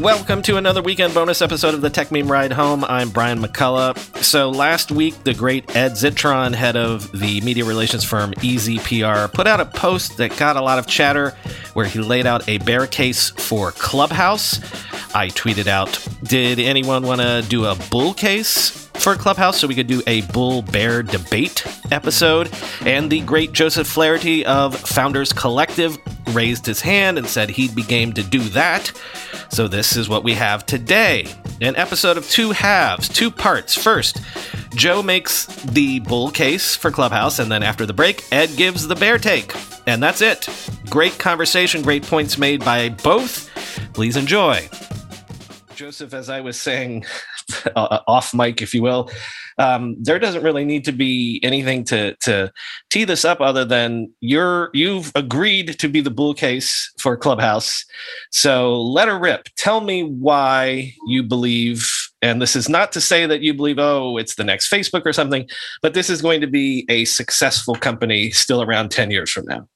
Welcome to another weekend bonus episode of the Techmeme Ride Home. I'm Brian McCullough. So, last week, the great Ed Zitron, head of the media relations firm EZPR, put out a post that got a lot of chatter where he laid out a bear case for Clubhouse. I tweeted out, Did anyone want to do a bull case for Clubhouse so we could do a bull bear debate episode? And the great Joseph Flaherty of Founders Collective raised his hand and said he'd be game to do that. So, this is what we have today an episode of two halves, two parts. First, Joe makes the bull case for Clubhouse, and then after the break, Ed gives the bear take. And that's it. Great conversation, great points made by both. Please enjoy. Joseph, as I was saying uh, off mic, if you will, um, there doesn't really need to be anything to to tee this up other than you're you've agreed to be the bull case for Clubhouse. So let her rip. Tell me why you believe. And this is not to say that you believe, oh, it's the next Facebook or something, but this is going to be a successful company still around 10 years from now.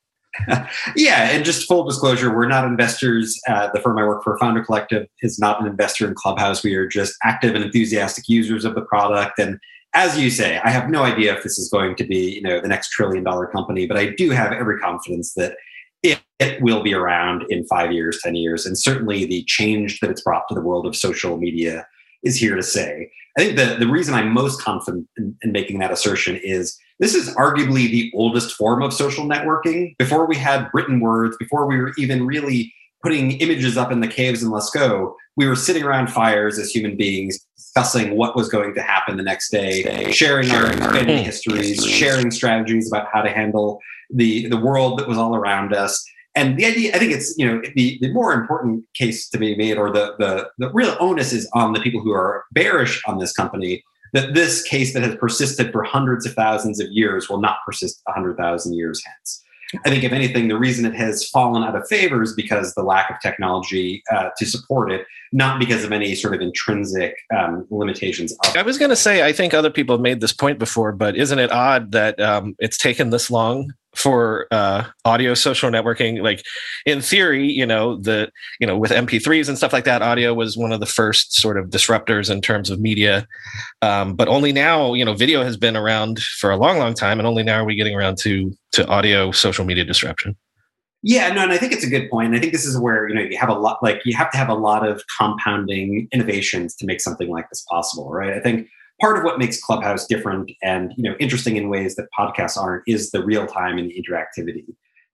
yeah, and just full disclosure, we're not investors. Uh, the firm I work for, Founder Collective, is not an investor in Clubhouse. We are just active and enthusiastic users of the product. And as you say, I have no idea if this is going to be, you know, the next trillion dollar company, but I do have every confidence that it, it will be around in five years, 10 years. And certainly the change that it's brought to the world of social media is here to say. I think the, the reason I'm most confident in, in making that assertion is this is arguably the oldest form of social networking. Before we had written words, before we were even really putting images up in the caves in Lascaux, we were sitting around fires as human beings, discussing what was going to happen the next day, sharing our family histories, sharing strategies about how to handle the, the world that was all around us. And the idea, I think it's, you know, the, the more important case to be made, or the, the, the real onus is on the people who are bearish on this company that this case that has persisted for hundreds of thousands of years will not persist 100,000 years hence. I think, if anything, the reason it has fallen out of favor is because the lack of technology uh, to support it, not because of any sort of intrinsic um, limitations. I was going to say, I think other people have made this point before, but isn't it odd that um, it's taken this long for uh, audio social networking like in theory you know the you know with mp3s and stuff like that audio was one of the first sort of disruptors in terms of media um, but only now you know video has been around for a long long time and only now are we getting around to to audio social media disruption yeah no and i think it's a good point i think this is where you know you have a lot like you have to have a lot of compounding innovations to make something like this possible right i think part of what makes Clubhouse different and you know interesting in ways that podcasts aren't is the real time and the interactivity.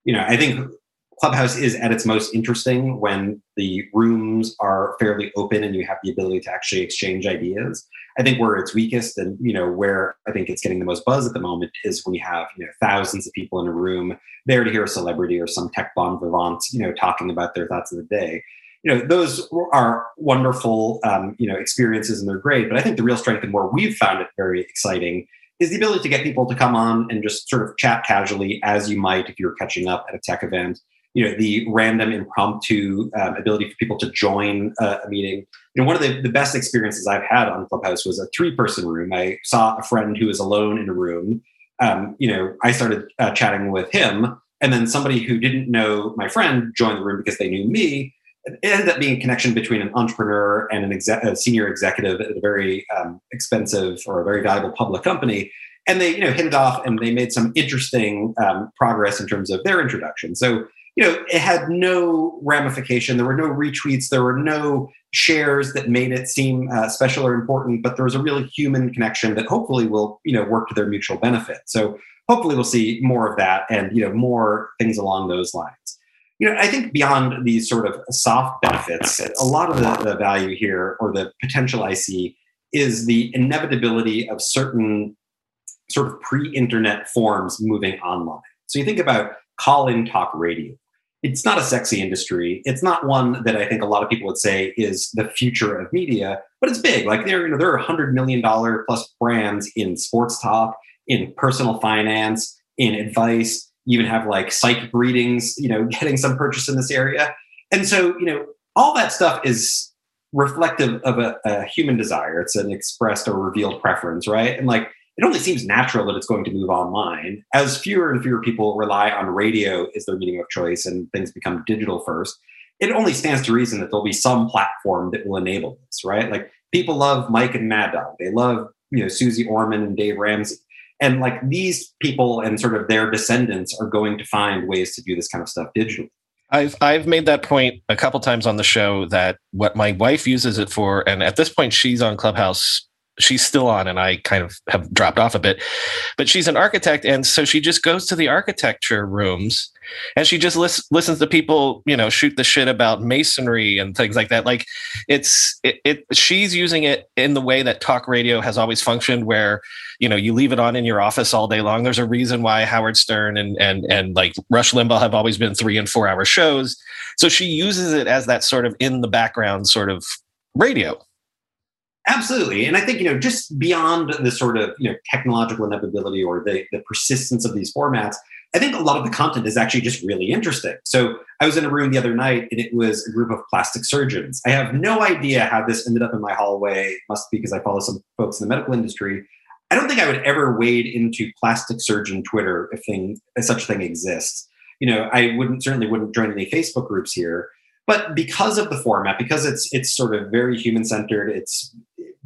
You know, I think Clubhouse is at its most interesting when the rooms are fairly open and you have the ability to actually exchange ideas. I think where it's weakest and you know where I think it's getting the most buzz at the moment is when you have you know thousands of people in a room there to hear a celebrity or some tech bon vivant you know talking about their thoughts of the day. You know those are wonderful um, you know experiences and they're great but i think the real strength and where we've found it very exciting is the ability to get people to come on and just sort of chat casually as you might if you're catching up at a tech event you know the random impromptu um, ability for people to join a, a meeting you know one of the, the best experiences i've had on clubhouse was a three person room i saw a friend who was alone in a room um, you know i started uh, chatting with him and then somebody who didn't know my friend joined the room because they knew me it ended up being a connection between an entrepreneur and an exec- a senior executive at a very um, expensive or a very valuable public company. And they, you know, hit it off and they made some interesting um, progress in terms of their introduction. So, you know, it had no ramification. There were no retweets. There were no shares that made it seem uh, special or important. But there was a really human connection that hopefully will, you know, work to their mutual benefit. So hopefully we'll see more of that and you know more things along those lines you know, I think beyond these sort of soft benefits, a lot of the, the value here or the potential I see is the inevitability of certain sort of pre-internet forms moving online. So you think about call-in talk radio. it's not a sexy industry. It's not one that I think a lot of people would say is the future of media, but it's big. Like there, you know, there are hundred million dollar plus brands in sports talk, in personal finance, in advice. You even have like psychic readings, you know, getting some purchase in this area. And so, you know, all that stuff is reflective of a, a human desire. It's an expressed or revealed preference, right? And like it only seems natural that it's going to move online. As fewer and fewer people rely on radio as their medium of choice and things become digital first it only stands to reason that there'll be some platform that will enable this right? Like people love mike and mad dog. They love you know Suze orman and dave ramsey. And like these people and sort of their descendants are going to find ways to do this kind of stuff digitally. I've I've made that point a couple times on the show that what my wife uses it for, and at this point she's on Clubhouse she's still on and I kind of have dropped off a bit. But she's an architect and so she just goes to the architecture rooms and she just lis- listens to people, you know, shoot the shit about masonry and things like that. Like it's it, it she's using it in the way that talk radio has always functioned where, you know, you leave it on in your office all day long. There's a reason why Howard Stern and and and like Rush Limbaugh have always been 3 and 4 hour shows. So she uses it as that sort of in the background sort of radio Absolutely. And I think, you know, just beyond the sort of, you know, technological inevitability or the, the persistence of these formats, I think a lot of the content is actually just really interesting. So I was in a room the other night and it was a group of plastic surgeons. I have no idea how this ended up in my hallway. It must be because I follow some folks in the medical industry. I don't think I would ever wade into plastic surgeon Twitter if thing if such a thing exists. You know, I wouldn't certainly wouldn't join any Facebook groups here. But because of the format, because it's it's sort of very human centered, it's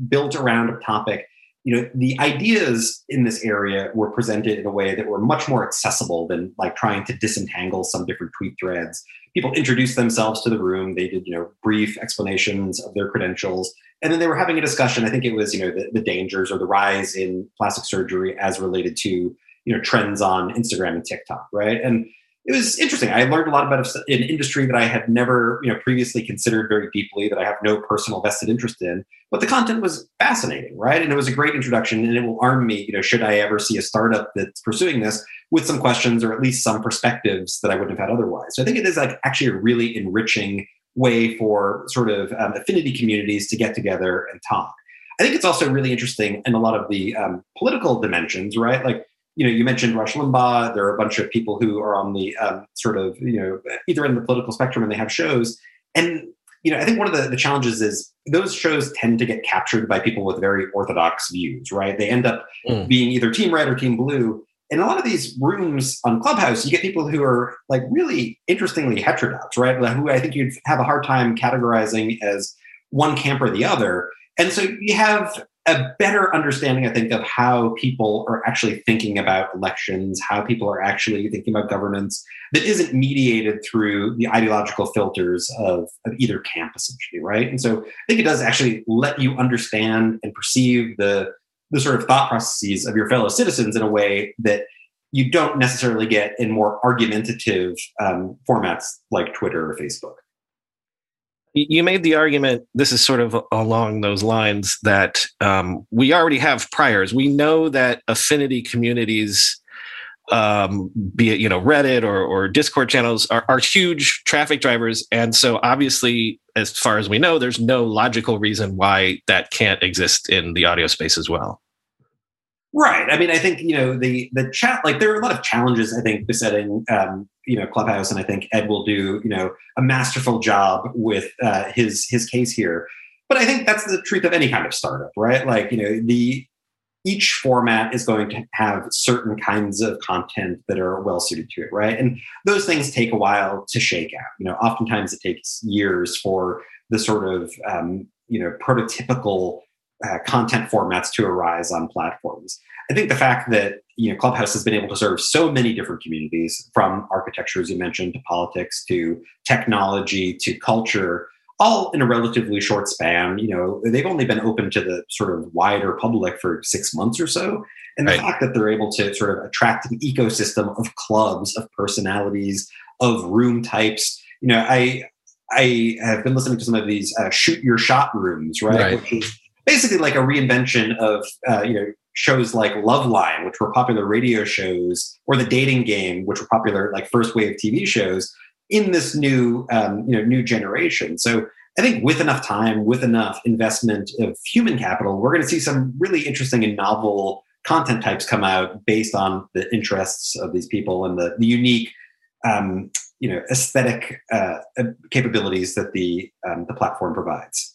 built around a topic. You know, the ideas in this area were presented in a way that were much more accessible than like trying to disentangle some different tweet threads. People introduced themselves to the room. They did, you know, brief explanations of their credentials, and then they were having a discussion. I think it was, you know, the, the dangers or the rise in plastic surgery as related to, you know, trends on Instagram and TikTok, right? And it was interesting. I learned a lot about an industry that I had never, you know, previously considered very deeply, that I have no personal vested interest in. But the content was fascinating, right? And it was a great introduction, and it will arm me, you know, should I ever see a startup that's pursuing this with some questions or at least some perspectives that I wouldn't have had otherwise. So I think it is like actually a really enriching way for sort of um, affinity communities to get together and talk. I think it's also really interesting in a lot of the um, political dimensions, right? Like you know, you mentioned Rush Limbaugh. There are a bunch of people who are on the um, sort of, you know, either in the political spectrum and they have shows. And, you know, I think one of the, the challenges is those shows tend to get captured by people with very orthodox views, right? They end up mm. being either team red or team blue. In a lot of these rooms on Clubhouse, you get people who are like really interestingly heterodox, right? Who I think you'd have a hard time categorizing as one camp or the other. And so you have a better understanding, I think, of how people are actually thinking about elections, how people are actually thinking about governance that isn't mediated through the ideological filters of, of either camp, essentially, right? And so I think it does actually let you understand and perceive the, the sort of thought processes of your fellow citizens in a way that you don't necessarily get in more argumentative um, formats like Twitter or Facebook you made the argument this is sort of along those lines that um, we already have priors we know that affinity communities um, be it you know reddit or, or discord channels are, are huge traffic drivers and so obviously as far as we know there's no logical reason why that can't exist in the audio space as well Right. I mean, I think you know the the chat. Like there are a lot of challenges. I think besetting um, you know Clubhouse, and I think Ed will do you know a masterful job with uh, his his case here. But I think that's the truth of any kind of startup, right? Like you know the each format is going to have certain kinds of content that are well suited to it, right? And those things take a while to shake out. You know, oftentimes it takes years for the sort of um, you know prototypical uh, content formats to arise on platforms. I think the fact that you know Clubhouse has been able to serve so many different communities, from architecture, as you mentioned, to politics, to technology, to culture, all in a relatively short span. You know, they've only been open to the sort of wider public for six months or so, and the right. fact that they're able to sort of attract an ecosystem of clubs, of personalities, of room types. You know, I I have been listening to some of these uh, shoot your shot rooms, right? right. Basically like a reinvention of uh, you know shows like Loveline, which were popular radio shows, or The Dating Game, which were popular like first wave TV shows. in this new um, you know new generation. So I think with enough time, with enough investment of human capital, we're going to see some really interesting and novel content types come out based on the interests of these people and the, the unique um, you know aesthetic uh, capabilities that the um, the platform provides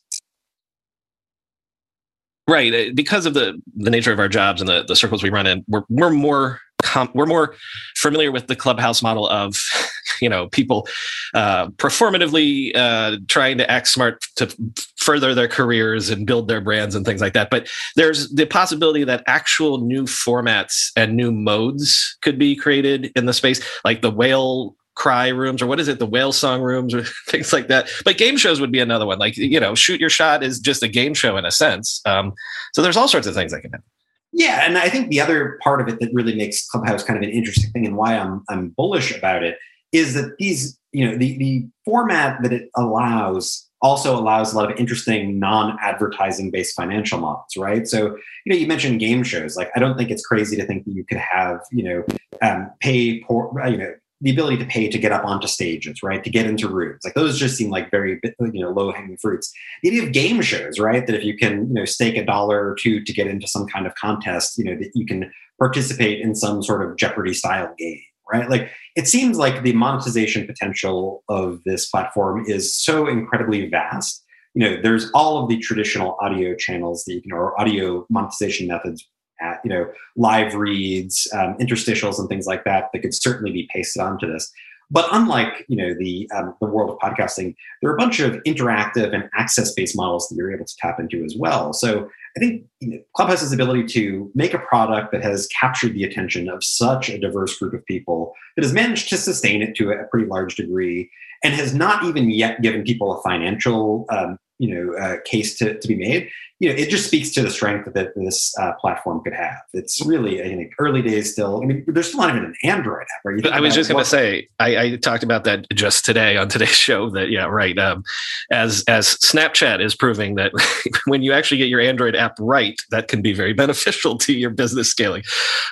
right uh, because of the the nature of our jobs and the, the circles we run in we're, we're more com- we're more familiar with the clubhouse model of you know people uh, performatively uh, trying to act smart to further their careers and build their brands and things like that. But there's the possibility that actual new formats and new modes could be created in the space like the whale cry rooms or what is it the whale song rooms or things like that. But game shows would be another one. Like you know shoot your shot is just a game show in a sense. Um, so there's all sorts of things that can happen yeah and i think the other part of it that really makes clubhouse kind of an interesting thing and why i'm i'm bullish about it is that these you know the the format that it allows also allows a lot of interesting non-advertising based financial models right? So you know you mentioned game shows. Like i don't think it's crazy to think that you could have you know um, pay poor you know the ability to pay to get up onto stages, right? To get into rooms. Like those just seem like very, you know, low hanging fruits. The idea of game shows, right? That if you can, you know, stake a dollar or two to get into some kind of contest, you know, that you can participate in some sort of Jeopardy style game, right? Like it seems like the monetization potential of this platform is so incredibly vast. You know, there's all of the traditional audio channels that you can, or audio monetization methods at, you know, live reads, um, interstitials, and things like that that could certainly be pasted onto this. But unlike you know the um, the world of podcasting, there are a bunch of interactive and access based models that you're able to tap into as well. So I think you know, Clubhouse's ability to make a product that has captured the attention of such a diverse group of people that has managed to sustain it to a pretty large degree and has not even yet given people a financial um, you know uh, case to, to be made you know it just speaks to the strength that this uh, platform could have. It's really I think, early days still. I mean there's still not even an android app right? I was just going to say I, I, talked about that just today on today's show that yeah right um, as as snapchat is proving that when you actually get your android app right that can be very beneficial to your business scaling.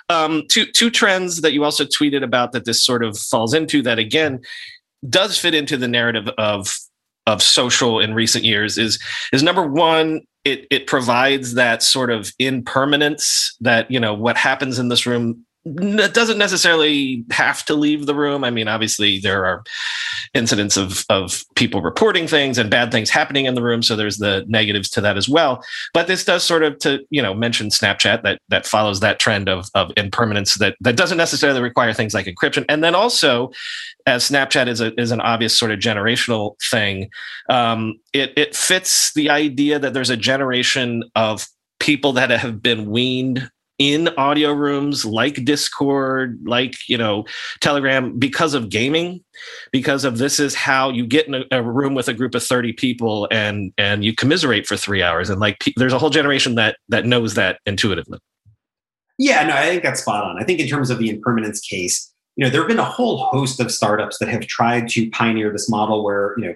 Um, two two trends that you also tweeted about that this sort of falls into that again does fit into the narrative of of social in recent years is is number one it it provides that sort of impermanence that you know what happens in this room doesn't necessarily have to leave the room. I mean, obviously there are incidents of of people reporting things and bad things happening in the room, so there's the negatives to that as well. But this does sort of to you know mention Snapchat that that follows that trend of of impermanence that that doesn't necessarily require things like encryption, and then also as Snapchat is a is an obvious sort of generational thing, um, it it fits the idea that there's a generation of people that have been weaned in audio rooms like discord like you know telegram because of gaming because of this is how you get in a, a, room with a group of 30 people and and you commiserate for three hours. And like there's a whole generation that that knows that intuitively. Yeah no i think that's spot on. I think in terms of the impermanence case you know there have been a whole host of startups that have tried to pioneer this model where you know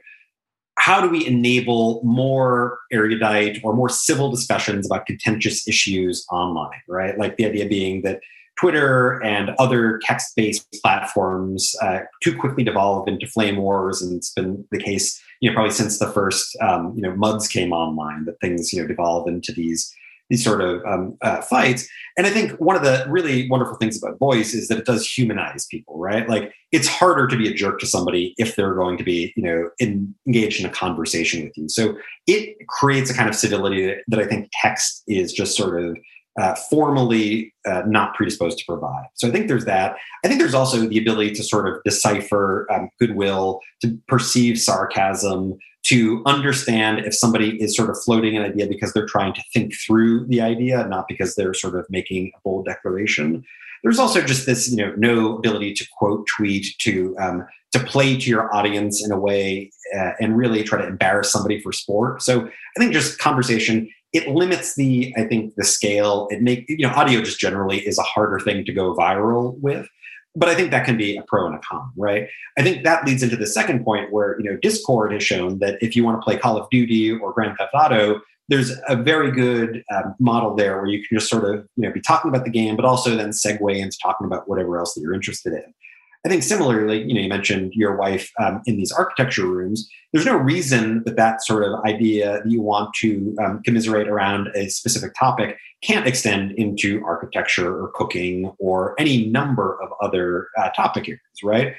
how do we enable more erudite or more civil discussions about contentious issues online, right? Like the idea being that Twitter and other text based platforms uh, too quickly devolve into flame wars. And it's been the case, you know, probably since the first, um, you know, MUDs came online that things, you know, devolve into these these sort of um, uh, fights. And I think one of the really wonderful things about voice is that it does humanize people, right? Like it's harder to be a jerk to somebody if they're going to be, you know, in, engaged in a conversation with you. So it creates a kind of civility that, that I think text is just sort of uh, formally uh, not predisposed to provide. So I think there's that. I think there's also the ability to sort of decipher um, goodwill, to perceive sarcasm, to understand if somebody is sort of floating an idea because they're trying to think through the idea, not because they're sort of making a bold declaration. There's also just this, you know, no ability to quote tweet, to um, to play to your audience in a way uh, and really try to embarrass somebody for sport. So I think just conversation it limits the i think the scale it make you know audio just generally is a harder thing to go viral with but i think that can be a pro and a con right? I think that leads into the second point where you know discord has shown that if you want to play call of duty or grand theft auto there's a very good um, model there where you can just sort of you know be talking about the game but also then segue into talking about whatever else that you're interested in I think similarly, you know, you mentioned your wife um, in these architecture rooms. There's no reason that that sort of idea that you want to um, commiserate around a specific topic can't extend into architecture or cooking or any number of other uh, topic areas, right?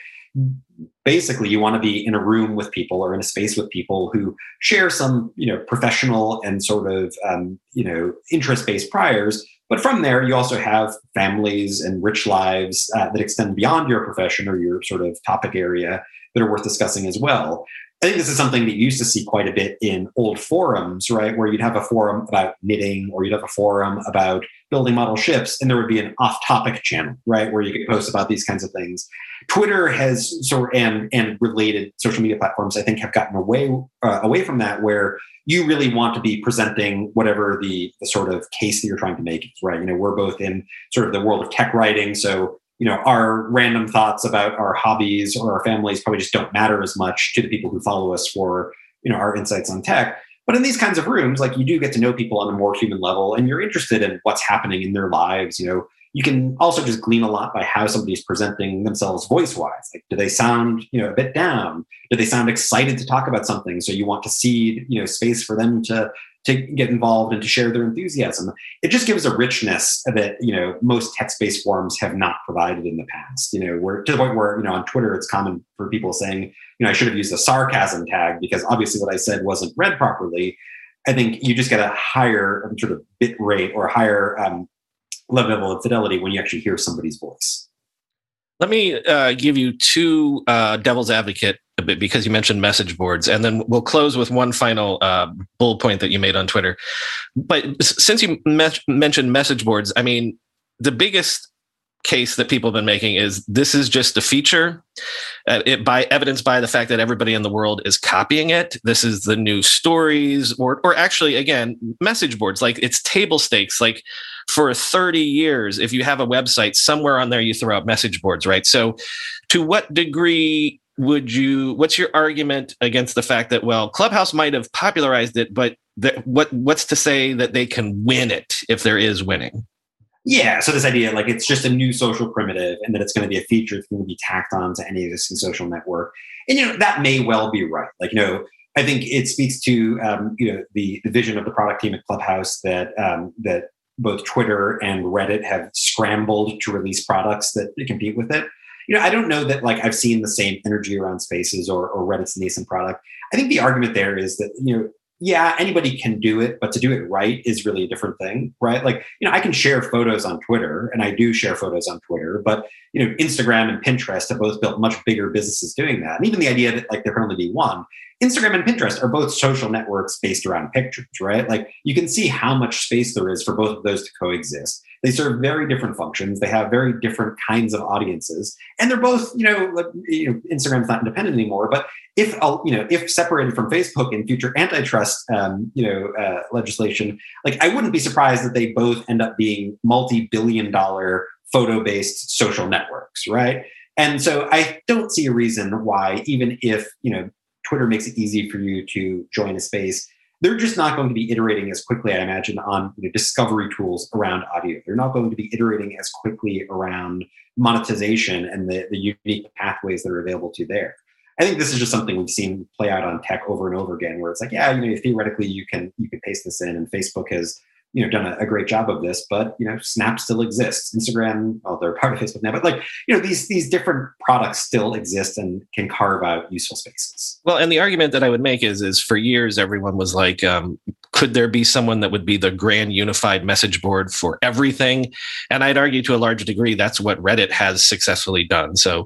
Basically, you want to be in a room with people or in a space with people who share some, you know, professional and sort of, um, you know, interest-based priors but from there, you also have families and rich lives uh, that extend beyond your profession or your sort of topic area that are worth discussing as well. I think this is something that you used to see quite a bit in old forums, right? Where you'd have a forum about knitting or you'd have a forum about building model ships, and there would be an off topic channel, right? Where you could post about these kinds of things. Twitter has sort and and related social media platforms, I think, have gotten away uh, away from that, where you really want to be presenting whatever the, the sort of case that you're trying to make is, right? You know, we're both in sort of the world of tech writing. So, you know, our random thoughts about our hobbies or our families probably just don't matter as much to the people who follow us for, you know, our insights on tech. But in these kinds of rooms, like you do get to know people on a more human level and you're interested in what's happening in their lives, you know, you can also just glean a lot by how somebody's presenting themselves voice wise. Like, do they sound, you know, a bit down? Do they sound excited to talk about something? So you want to see you know, space for them to to get involved and to share their enthusiasm. It just gives a richness that you know most text-based forums have not provided in the past. You know, where to the point where you know on Twitter it's common for people saying, you know, I should have used a sarcasm tag because obviously what I said wasn't read properly. I think you just get a higher sort of bit rate or higher um, level of fidelity when you actually hear somebody's voice. Let me uh, give you two uh, devil's advocate a bit because you mentioned message boards, and then we'll close with one final uh, bullet point that you made on Twitter. But since you me- mentioned message boards, I mean, the biggest case that people have been making is this is just a feature uh, it by evidence by the fact that everybody in the world is copying it. This is the new stories or or actually again message boards. Like it's table stakes. Like for 30 years if you have a website somewhere on there you throw out message boards right? So to what degree would you what's your argument against the fact that well clubhouse might have popularized it but that what what's to say that they can win it if there is winning yeah, so this idea like it's just a new social primitive and that it's going to be a feature that's going to be tacked on to any existing social network. And you know, that may well be right. Like, you know, I think it speaks to um, you know the, the vision of the product team at Clubhouse that um, that both Twitter and Reddit have scrambled to release products that compete with it. You know, I don't know that like I've seen the same energy around Spaces or, or Reddit's nascent product. I think the argument there is that you know yeah, anybody can do it, but to do it right is really a different thing, right? Like, you know, I can share photos on Twitter and I do share photos on Twitter, but, you know, Instagram and Pinterest have both built much bigger businesses doing that. And even the idea that like there can only be one, Instagram and Pinterest are both social networks based around pictures, right? Like you can see how much space there is for both of those to coexist. They serve very different functions. They have very different kinds of audiences, and they're both, you know, like, you know Instagram's not independent anymore. But if uh, you know, if separated from Facebook in future antitrust, um, you know, uh, legislation, like I wouldn't be surprised that they both end up being multi-billion-dollar photo-based social networks, right? And so I don't see a reason why, even if you know Twitter makes it easy for you to join a space, they're just not going to be iterating as quickly, I imagine, on you know, discovery tools around audio. They're not going to be iterating as quickly around monetization and the, the unique pathways that are available to there. I think this is just something we've seen play out on tech over and over again, where it's like, yeah, you know, theoretically you can you can paste this in, and Facebook has you know done a, a, great job of this but you know snap still exists. Instagram well they're part of facebook now but like you know these these different products still exist and can carve out useful spaces. Well and the argument that i would make is is for years everyone was like um, could there be someone that would be the grand unified message board for everything? And i'd argue to a large degree that's what reddit has successfully done. So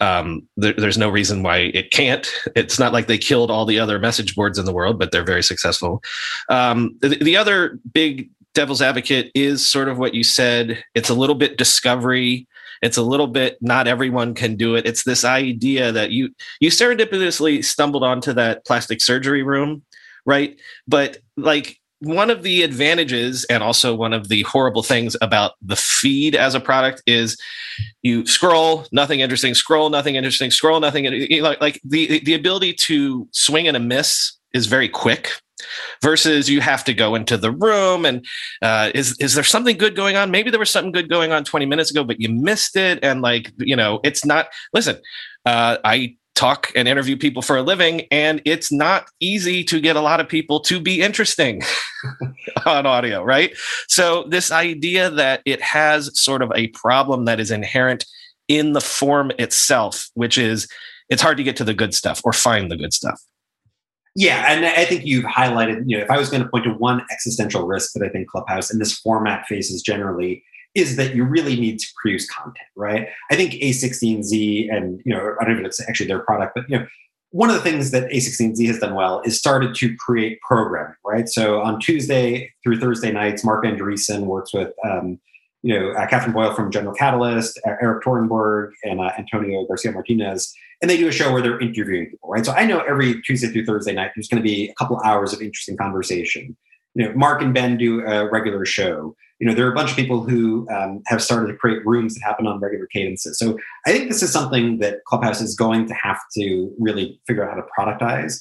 um, there, there's no reason why it can't. It's not like they killed all the other message boards in the world but they're very successful. Um, the, the other big devil's advocate is sort of what you said. It's a little bit discovery. It's a little bit not everyone can do it. It's this idea that you you serendipitously stumbled onto that plastic surgery room, right? But like one of the advantages and also one of the horrible things about the feed as a product is you scroll nothing interesting scroll nothing interesting scroll nothing like, like the the ability to swing and a miss is very quick versus you have to go into the room and uh, is is there something good going on? Maybe there was something good going on 20 minutes ago, but you missed it. And like, you know, it's not, listen, uh, I talk and interview people for a living, and it's not easy to get a lot of people to be interesting on audio, right? So, this idea that it has sort of a problem that is inherent in the form itself, which is it's hard to get to the good stuff or find the good stuff. Yeah, and I think you've highlighted, you know, if I was going to point to one existential risk that I think Clubhouse and this format faces generally is that you really need to produce content, right? I think A16Z and, you know, I don't know if it's actually their product, but, you know, one of the things that A16Z has done well is started to create programming, right? So on Tuesday through Thursday nights, Marc Andreessen works with, um, you know, uh, Katherine Boyle from General Catalyst, Erik Torenberg, and uh, Antonio Garcia Martinez, and they do a show where they're interviewing people, right? So I know every Tuesday through Thursday night, there's going to be a couple hours of interesting conversation. You know, Marc and Ben do a regular show you know, there are a bunch of people who um, have started to create rooms that happen on regular cadences. So I think this is something that Clubhouse is going to have to really figure out how to productize.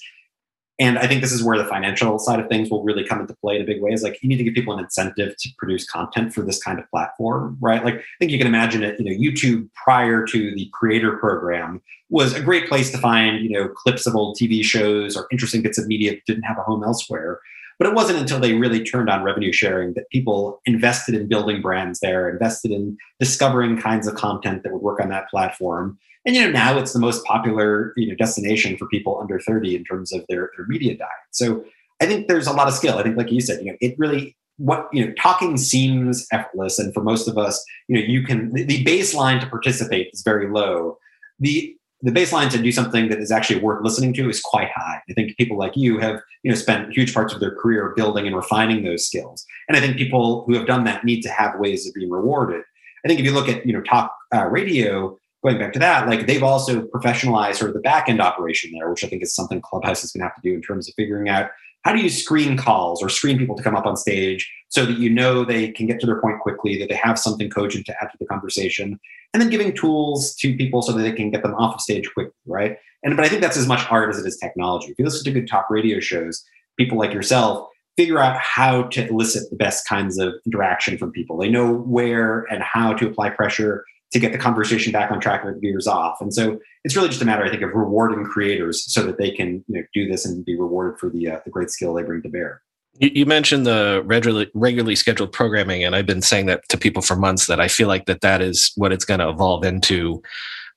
And I think this is where the financial side of things will really come into play in a big way. Is like you need to give people an incentive to produce content for this kind of platform, right? Like I think you can imagine it. You know, YouTube prior to the creator program was a great place to find you know clips of old TV shows or interesting bits of media that didn't have a home elsewhere. But it wasn't until they really turned on revenue sharing that people invested in building brands there, invested in discovering kinds of content that would work on that platform. And you know, now it's the most popular you know destination for people under 30 in terms of their, their media diet. So I think there's a lot of skill. I think, like you said, you know, it really what you know talking seems effortless and for most of us you know you can the baseline to participate is very low the the baseline to do something that is actually worth listening to is quite high. I think people like you have, you know, spent huge parts of their career building and refining those skills. And I think people who have done that need to have ways of being rewarded. I think if you look at, you know, talk uh, radio, going back to that, like they've also professionalized sort of the back end operation there, which I think is something Clubhouse is going to have to do in terms of figuring out how do you screen calls or screen people to come up on stage so that you know they can get to their point quickly, that they have something cogent to add to the conversation, and then giving tools to people so that they can get them off of stage quickly, right? And but I think that's as much art as it is technology. If you listen to good talk radio shows, people like yourself figure out how to elicit the best kinds of interaction from people. They know where and how to apply pressure to get the conversation back on track or veers off. And so it's really just a matter, I think, of rewarding creators so that they can you know, do this and be rewarded for the uh, the great skill they bring to bear. You, mentioned the regularly, regularly scheduled programming, and I've been saying that to people for months that I feel like that that is what it's going to evolve into.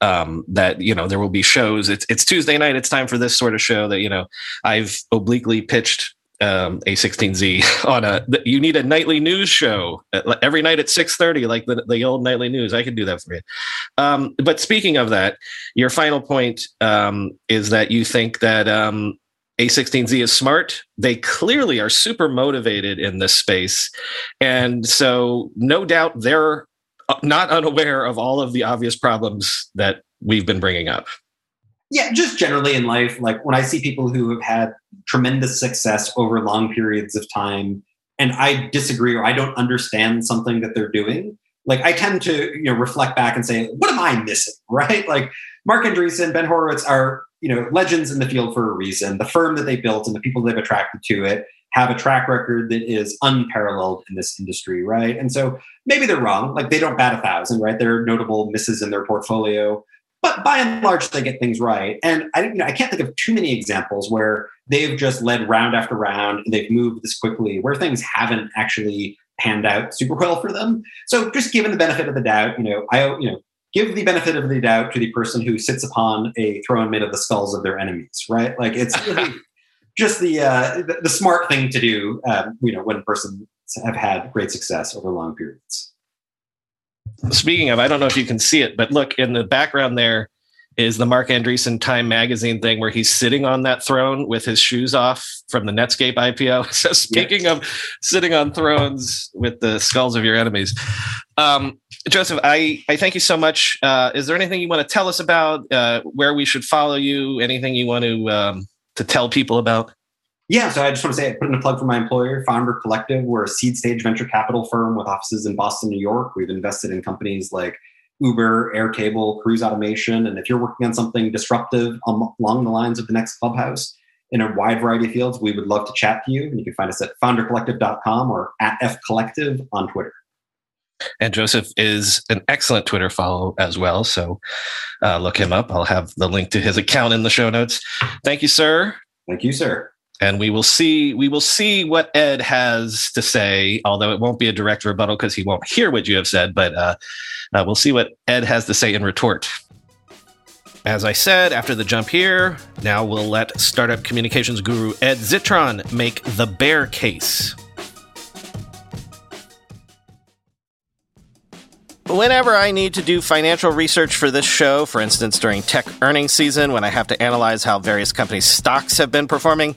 Um, that you know there will be shows. It's it's Tuesday night. It's time for this sort of show that you know I've obliquely pitched um, A16Z on a. You need a nightly news show every night at 6:30, like the, the old nightly news. I can do that for you. Um, but speaking of that, your final point um, is that you think that um, A16Z is smart. They clearly are super motivated in this space, and so no doubt they're uh, not unaware of all of the obvious problems that we've been bringing up. Yeah, just generally in life, like when I see people who have had tremendous success over long periods of time, and I disagree or I don't understand something that they're doing, like I tend to you know reflect back and say, what am I missing? Right? Like Marc Andreessen, Ben Horowitz are you know legends in the field for a reason. The firm that they built and the people they've attracted to it have a track record that is unparalleled in this industry, right? And so maybe they're wrong. Like they don't bat a thousand, right? There are notable misses in their portfolio but by and large they get things right. And i you know i can't think of too many examples where they've just led round after round and they've moved this quickly where things haven't actually panned out super well for them. So just given the benefit of the doubt you know i you know give the benefit of the doubt to the person who sits upon a throne made of the skulls of their enemies right? Like it's really just the, uh, the, the smart thing to do um, you know when persons have had great success over long periods speaking of, I don't know if you can see it, but look in the background there is the Marc Andreessen Time magazine thing where he's sitting on that throne with his shoes off from the Netscape IPO. So speaking of sitting on thrones with the skulls of your enemies, um, Joseph, I, I thank you so much. Uh, is there anything you want to tell us about uh, where we should follow you? Anything you want to um, to tell people about? Yeah, so I just want to say, I put in a plug for my employer, Founder Collective. We're a seed stage venture capital firm with offices in Boston, New York. We've invested in companies like Uber, Airtable, Cruise Automation. And if you're working on something disruptive along the lines of the next Clubhouse, in a wide variety of fields. We would love to chat to you. And you can find us at foundercollective.com or at fcollective on Twitter. And Joseph is an excellent Twitter follow as well. So uh, look him up. I'll have the link to his account in the show notes. Thank you, sir. Thank you, sir. And we will see we will see what Ed has to say, although it won't be a direct rebuttal because he won't hear what you have said, but uh, uh, we'll see what Ed has to say in retort. As I said, after the jump here, now we'll let startup communications guru Ed Zitron make the bear case. Whenever I need to do financial research for this show, for instance during tech earnings season when I have to analyze how various companies' stocks have been performing,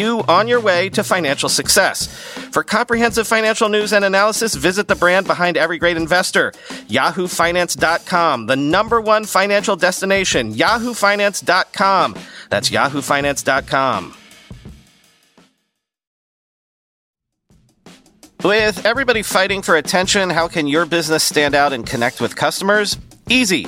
on your way to financial success. For comprehensive financial news and analysis, visit the brand behind every great investor, yahoofinance.com, the number one financial destination, yahoofinance.com. That's yahoofinance.com. With everybody fighting for attention, how can your business stand out and connect with customers? Easy.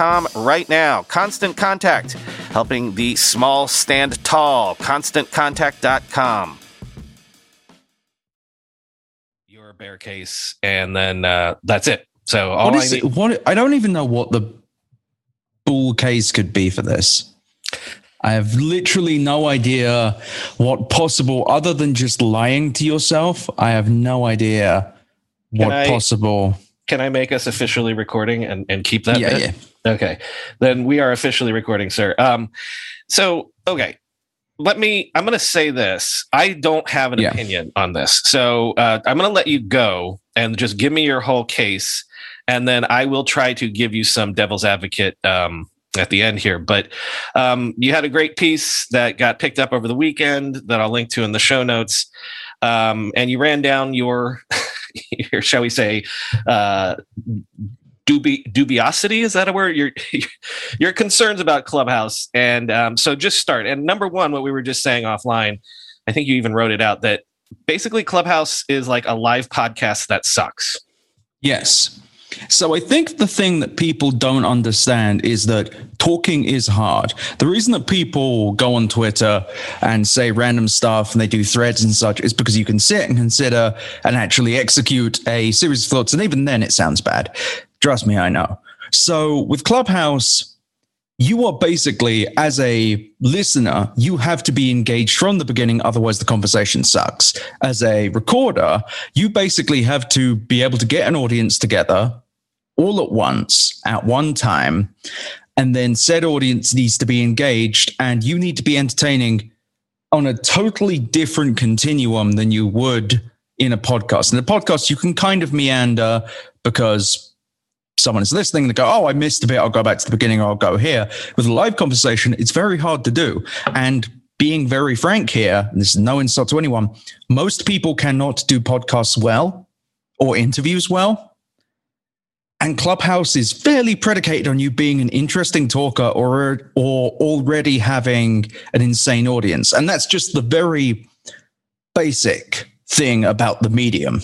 right now. Constant Contact, helping the small stand tall. ConstantContact.com. Your bear case, and then uh, that's it. So all What I need, it? What I don't even know what the bull case could be for this. I have literally no idea what possible, other than just lying to yourself. I have no idea Can what I- possible. can I make us officially recording and, and keep that? Yeah, bit? yeah. Okay, then we are officially recording, sir. Um, so okay, let me. I'm going to say this. I don't have an Yeah. opinion on this, so uh, I'm going to let you go and just give me your whole case, and then I will try to give you some devil's advocate um, at the end here. But um, you had a great piece that got picked up over the weekend that I'll link to in the show notes, um, and you ran down your, your shall we say, uh, dubi- dubiosity? Is that a word? Your your concerns about clubhouse. And um, so just start. And number one what we were just saying offline i think you even wrote it out that basically clubhouse is like a live podcast that sucks. Yes. So I think the thing that people don't understand is that talking is hard. The reason that people go on Twitter and say random stuff and they do threads and such is because you can sit and consider and actually execute a series of thoughts. And even then, it sounds bad. Trust me, I know. So with Clubhouse, you are basically, as a listener, you have to be engaged from the beginning. Otherwise, the conversation sucks. As a recorder, you basically have to be able to get an audience together all at once at one time. And then said audience needs to be engaged, and you need to be entertaining on a totally different continuum than you would in a podcast. In a podcast, you can kind of meander because someone is listening and go, oh, I missed a bit. I'll go back to the beginning or I'll go here. With a live conversation, it's very hard to do. And being very frank here, this is no insult to anyone, most people cannot do podcasts well or interviews well. And Clubhouse is fairly predicated on you being an interesting talker or or already having an insane audience. And that's just the very basic thing about the medium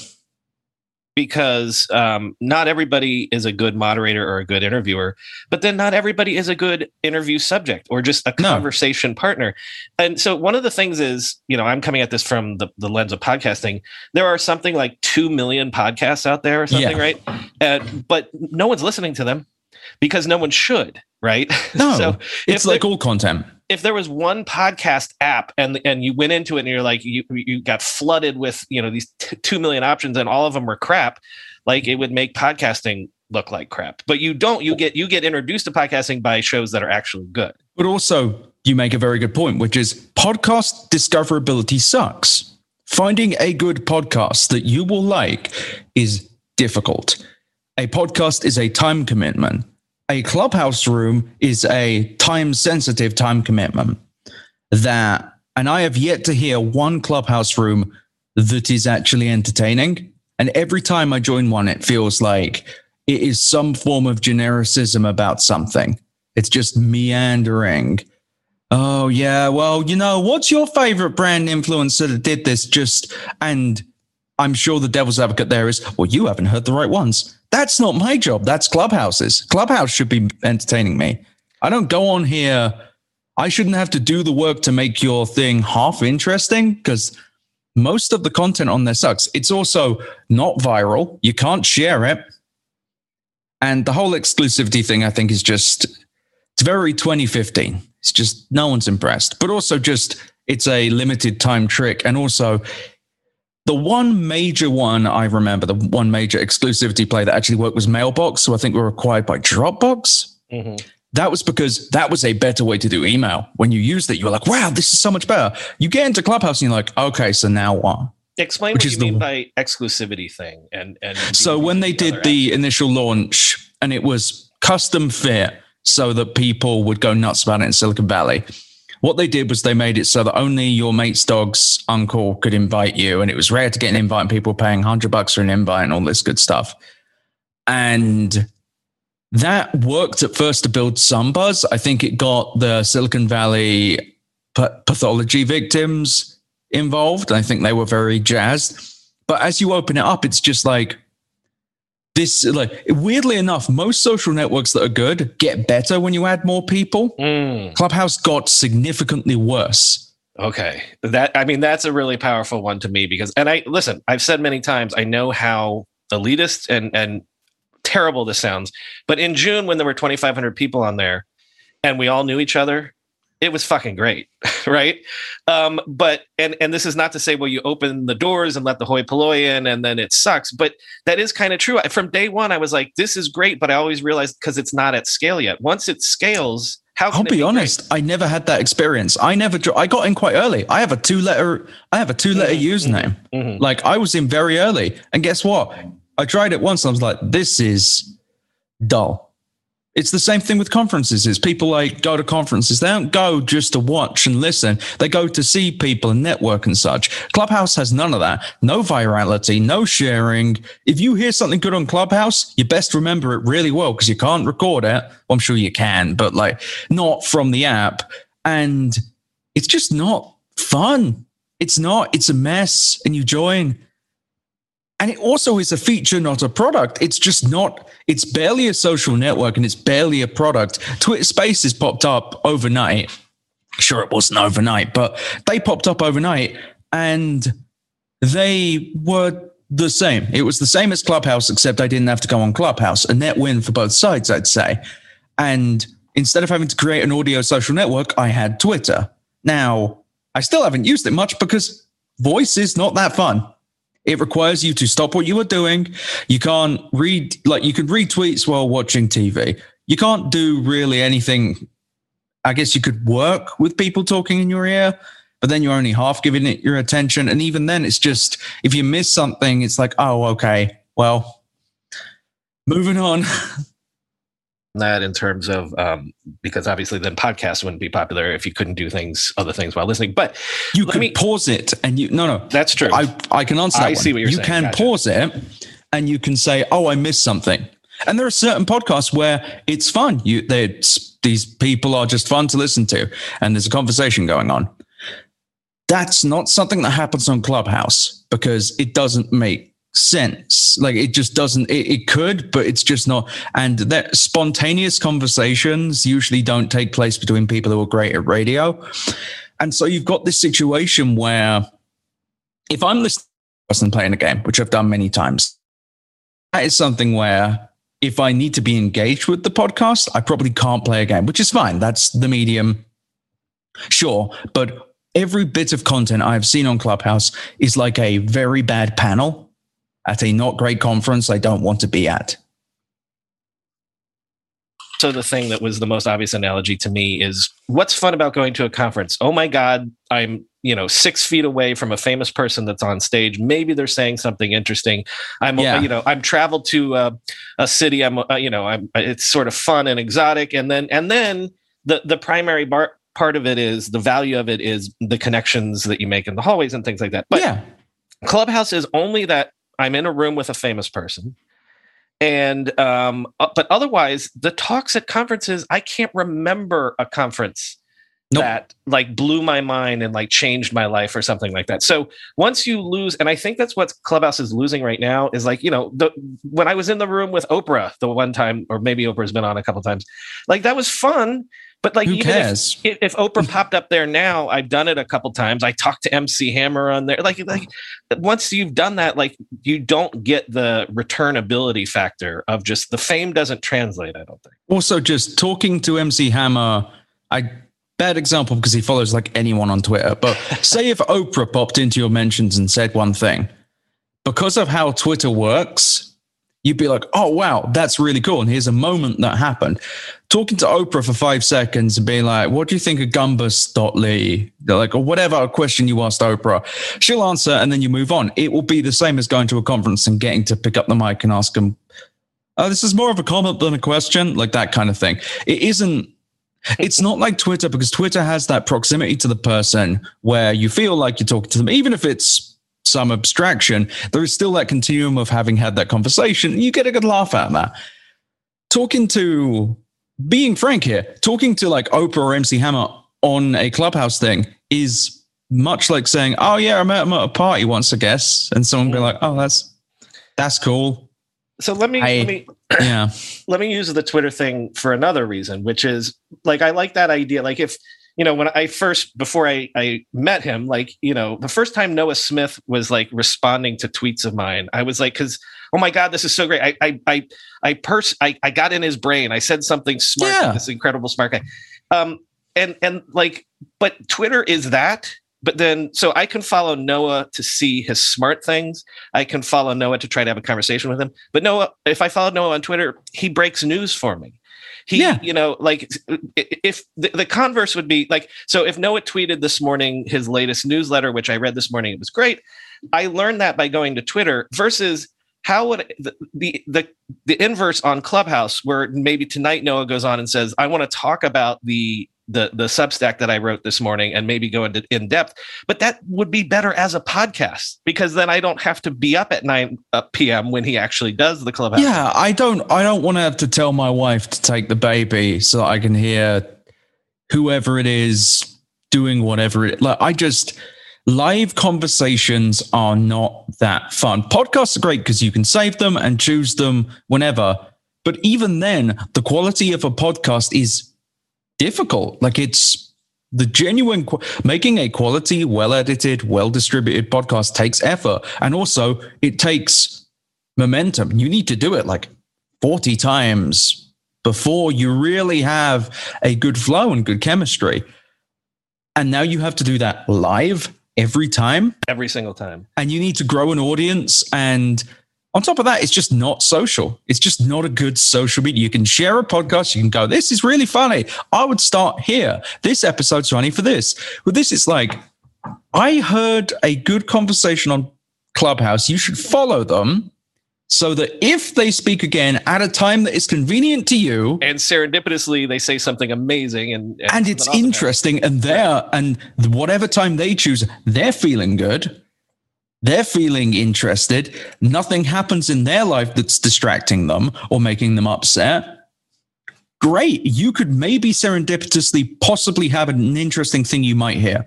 because um, not everybody is a good moderator or a good interviewer, but then not everybody is a good interview subject or just a No. conversation partner. And so one of the things is, you know, I'm coming at this from the, the lens of podcasting. There are something like 2 million podcasts out there or something, Yeah. right? But no one's listening to them because no one should, right? No, so it's like all content. If there was one podcast app and and you went into it and you're like you you got flooded with you know these t- 2 million options and all of them were crap like it would make podcasting look like crap but you don't you get you get introduced to podcasting by shows that are actually good But also, you make a very good point, which is podcast discoverability sucks. Finding a good podcast that you will like is difficult. A podcast is a time commitment. A clubhouse room is a time sensitive time commitment. That, and I have yet to hear one clubhouse room that is actually entertaining. And every time I join one, it feels like it is some form of genericism about something. It's just meandering. Oh yeah, well, you know, what's your favorite brand influencer that did this? Just and I'm sure the devil's advocate there is, well, you haven't heard the right ones. That's not my job. That's Clubhouse's. Clubhouse should be entertaining me. I don't go on here. I shouldn't have to do the work to make your thing half interesting because most of the content on there sucks. It's also not viral. You can't share it. And the whole exclusivity thing, I think, is just it's very 2015. It's just no one's impressed. But also just it's a limited time trick. And also the one major one I remember, the one major exclusivity play that actually worked was Mailbox. So I think we were acquired by Dropbox. Mm-hmm. That was because that was a better way to do email. When you used it, you were like, wow, this is so much better. You get into Clubhouse and you're like, okay, so now what? explain Which what is you the- mean by exclusivity thing and and So when they did the initial launch and it was custom fit so that people would go nuts about it in Silicon Valley, what they did was they made it so that only your mate's dog's uncle could invite you. And it was rare to get an invite and people paying 100 bucks for an invite and all this good stuff. And that worked at first to build some buzz. I think it got the Silicon Valley pathology victims involved. I think they were very jazzed. But as you open it up, it's just like this. Like weirdly enough, most social networks that are good get better when you add more people. Mm, Clubhouse got significantly worse. okay that i mean that's a really powerful one to me because and i listen i've said many times i know how elitist and and terrible this sounds but in june when there were 2500 people on there and we all knew each other it was fucking great right um but and and this is not to say well you open the doors and let the hoi polloi in and then it sucks but that is kind of true from day one i was like this is great but i always realized because it's not at scale yet once it scales how can I'll be great? honest. I never had that experience. I never. dro- I got in quite early. I have a two letter. I have a two letter Mhm, username. mhm. Like I was in very early, and guess what? I tried it once. And I was like, this is dull. It's the same thing with conferences. Is people like go to conferences? They don't go just to watch and listen. They go to see people and network and such. Clubhouse has none of that. No virality, no sharing. If you hear something good on Clubhouse, you best remember it really well because you can't record it. Well, I'm sure you can, but like not from the app. And it's just not fun. It's not. It's a mess. And you join. And it also is a feature, not a product. It's just not, it's barely a social network and it's barely a product. Twitter Spaces popped up overnight. Sure, it wasn't overnight, but they popped up overnight and they were the same. It was the same as Clubhouse, except I didn't have to go on Clubhouse. A net win for both sides, I'd say. And instead of having to create an audio social network, I had Twitter. Now, I still haven't used it much because voice is not that fun. It requires you to stop what you are doing. You can't read, like, you can read tweets while watching TV. You can't do really anything. I guess you could work with people talking in your ear, but then you're only half giving it your attention. And even then, it's just, if you miss something, it's like, oh, okay, well, Moving on. that in terms of um, because obviously then podcasts wouldn't be popular if you couldn't do things other things while listening but You can me- pause it and you no no. that's true I I can answer that. I one. see what you're you saying. You can Gotcha. pause it and you can say, "Oh, I missed something." And there are certain podcasts where it's fun. You they these people are just fun to listen to and there's a conversation going on. That's not something that happens on Clubhouse because it doesn't make sense. Like it just doesn't it, it could, but it's just not and that spontaneous conversations usually don't take place between people who are great at radio. And so you've got this situation where if I'm listening to person playing a game, which I've done many times, that is something where if I need to be engaged with the podcast, I probably can't play a game, which is fine. That's the medium. Sure. But every bit of content I've seen on Clubhouse is like a very bad panel at a not great conference I don't want to be at. so the thing that was the most obvious analogy to me is what's fun about going to a conference oh my god i'm you know six feet away from a famous person that's on stage maybe they're saying something interesting i'm Yeah. you know i'm traveled to uh, a city i'm uh, you know i'm it's sort of fun and exotic and then and then the the primary bar, part of it is the value of it is the connections that you make in the hallways and things like that but yeah. Clubhouse is only that I'm in a room with a famous person. And um, uh, but otherwise, the talks at conferences, I can't remember a conference Nope. that like blew my mind and like changed my life or something like that. So once you lose, and I think that's what Clubhouse is losing right now is like, you know, the when I was in the room with Oprah the one time, or maybe Oprah's been on a couple times, like that was fun. But like Who even if- cares? if, if Oprah popped up there now, I've done it a couple times. I talked to MC Hammer on there. Like, like once you've done that, like you don't get the returnability factor of just the fame doesn't translate. I don't think. Also, just talking to MC Hammer, I bad example because he follows like anyone on Twitter. But say if Oprah popped into your mentions and said one thing, because of how Twitter works, you'd be like, "Oh wow, that's really cool." And here's a moment that happened. Talking to Oprah for five seconds and being like, "What do you think of Gumbus.ly?" They're like, or whatever question you asked Oprah, she'll answer, and then you move on. It will be the same as going to a conference and getting to pick up the mic and ask them oh, this is more of a comment than a question, like that kind of thing. It isn't. It's not like Twitter because Twitter has that proximity to the person where you feel like you're talking to them, even if it's some abstraction. There is still that continuum of having had that conversation. You get a good laugh out of that. Talking to, being frank here, talking to like Oprah or MC Hammer on a clubhouse thing is much like saying, "Oh yeah, I met him at a party once, I guess," and someone be mm. like, "Oh, that's that's cool." So let me I- let me Yeah. let me use the Twitter thing for another reason, which is like I like that idea. Like if you know when I first before I I met him, like you know the first time Noah Smith was like responding to tweets of mine, I was like, because oh my god, this is so great. I I I I pers- I, I got in his brain. I said something smart. Yeah. This incredible smart guy. Um and and like, but Twitter is that. But then, so I can follow Noah to see his smart things. I can follow Noah to try to have a conversation with him. But Noah, if I follow Noah on Twitter, he breaks news for me. He, Yeah. you know, like if the, the converse would be like, so if Noah tweeted this morning his latest newsletter, which I read this morning, it was great. I learned that by going to Twitter versus how would the, the the the inverse on Clubhouse, where maybe tonight Noah goes on and says, "I want to talk about the the the Substack that I wrote this morning and maybe go into in depth," but that would be better as a podcast because then I don't have to be up at nine uh, p.m. when he actually does the Clubhouse. Yeah, I don't I don't want to have to tell my wife to take the baby so that I can hear whoever it is doing whatever it like I just live conversations are not that fun. Podcasts are great because you can save them and choose them whenever. But even then, the quality of a podcast is difficult. Like it's the genuine qu- making a quality, well edited, well distributed podcast takes effort. And also it takes momentum. You need to do it like 40 times before you really have a good flow and good chemistry. And now you have to do that live every time. every single time. And you need to grow an audience. And on top of that, it's just not social. It's just not a good social media. You can share a podcast. You can go, this is really funny. I would start here. This episode's funny for this. With this, it's like, I heard a good conversation on Clubhouse. You should follow them so that if they speak again at a time that is convenient to you and serendipitously they say something amazing and and, and it's interesting and they're and whatever time they choose they're feeling good they're feeling interested nothing happens in their life that's distracting them or making them upset great you could maybe serendipitously possibly have an interesting thing you might hear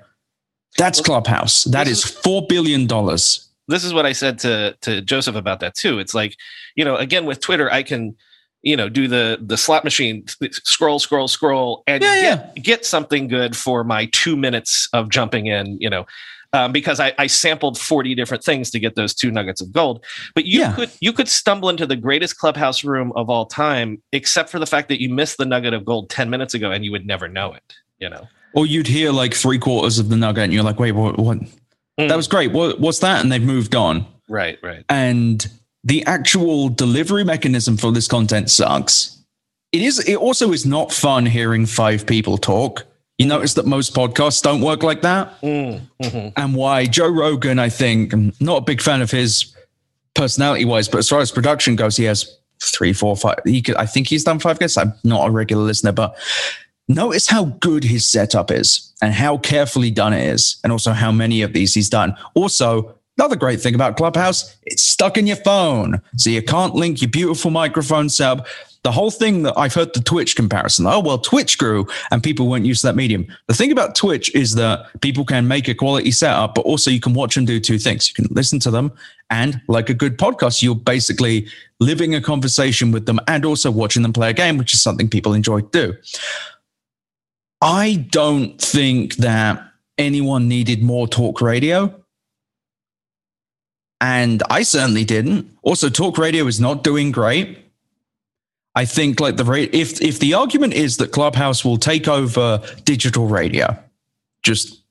that's clubhouse That is four billion dollars this is what I said to to Joseph about that too. It's like, you know, again with Twitter, I can, you know, do the the slot machine, scroll, scroll, scroll, and yeah, get, yeah. get something good for my two minutes of jumping in. You know, um, because I, I, sampled 40 different things to get those two nuggets of gold. But you yeah. could you could stumble into the greatest clubhouse room of all time, except for the fact that you missed the nugget of gold 10 minutes ago and you would never know it, you know. Or you'd hear like three quarters of the nugget and you're like, wait, what what Mm. That was great. What, what's that? And they've moved on. Right, right. And the actual delivery mechanism for this content sucks. It is. It also is not fun hearing five people talk. You notice that most podcasts don't work like that, mm, mm-hmm. and why Joe Rogan, I think, I'm not a big fan of his personality wise, but as far as production goes, he has three, four, five. He could, I think he's done five guests. I'm not a regular listener, but Notice how good his setup is and how carefully done it is, and also how many of these he's done. Also, another great thing about Clubhouse, it's stuck in your phone. So you can't link your beautiful microphone setup. The whole thing that I've heard the Twitch comparison. Oh, well, Twitch grew and people weren't used to that medium. The thing about Twitch is that people can make a quality setup, but also you can watch and do two things. You can listen to them, and like a good podcast, you're basically living a conversation with them and also watching them play a game, which is something people enjoy to do. I don't think that anyone needed more talk radio. And I certainly didn't. Also, talk radio is not doing great. I think like the if if the argument is that Clubhouse will take over digital radio, just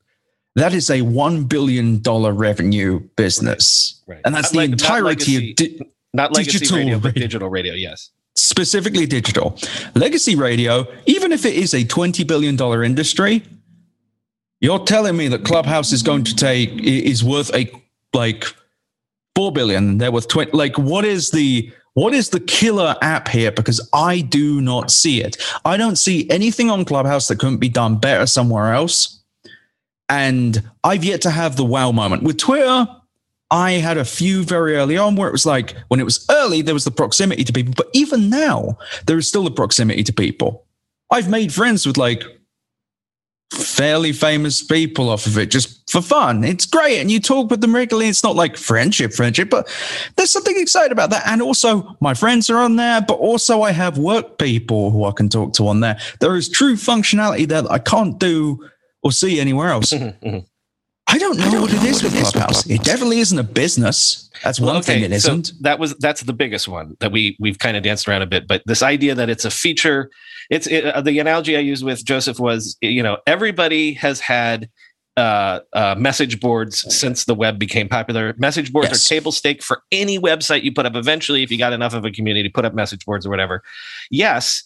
that is a one billion dollar revenue business, right. and that's not the like, entirety legacy, of di- not legacy digital radio, but digital radio. Yes, specifically digital. Legacy radio, even if it is a $20 billion industry, you're telling me that Clubhouse is going to take, is worth a, like, 4 billion. They're worth 20. Like, what is the, what is the killer app here? Because I do not see it. I don't see anything on Clubhouse that couldn't be done better somewhere else. And I've yet to have the wow moment. With Twitter, I had a few very early on where it was like when it was early, there was the proximity to people, but even now, there is still the proximity to people. I've made friends with like fairly famous people off of it just for fun. It's great. And you talk with them regularly. It's not like friendship, friendship, but there's something exciting about that. And also, my friends are on there, but also I have work people who I can talk to on there. There is true functionality there that I can't do or see anywhere else. Mm-hmm. I don't know, I don't what, know it is with Clubhouse. It definitely isn't a business. That's one well, okay, thing it isn't. So that was that's the biggest one that we we've kind of danced around a bit. But this idea that it's a feature, it's it, uh, the analogy I used with Joseph was you know everybody has had uh, uh, message boards since the web became popular. Message boards yes. are table stake for any website you put up. Eventually, if you got enough of a community, put up message boards or whatever. Yes,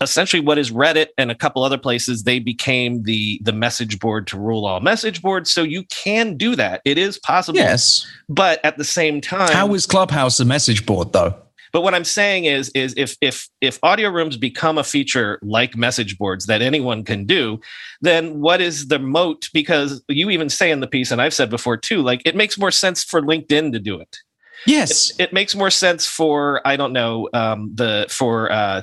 essentially what is reddit and a couple other places they became the the message board to rule all message boards. So you can do that. It is possible. Yes. But at the same time how is clubhouse a message board though? But what i'm saying is is if if if audio rooms become a feature like message boards that anyone can do then what is the moat? Because you even say in the piece and i've said before too like it makes more sense for linkedin to do it. Yes. It, it makes more sense for i don't know um the for uh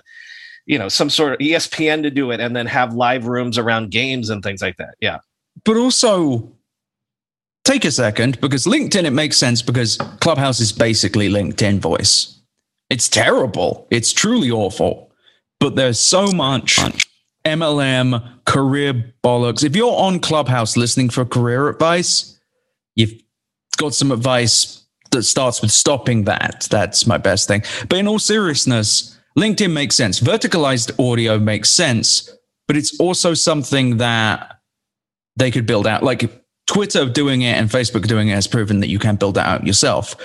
you know some sort of espn to do it and then have live rooms around games and things like that. Yeah. But also take a second because linkedin it makes sense because clubhouse is basically linkedin voice. It's terrible. It's truly awful. But there's so much mlm career bollocks. If you're on clubhouse listening for career advice you've got some advice that starts with stopping that. That's my best thing. But in all seriousness LinkedIn makes sense. Verticalized audio makes sense, but it's also something that they could build out. Like Twitter doing it and Facebook doing it has proven that you can build that out yourself.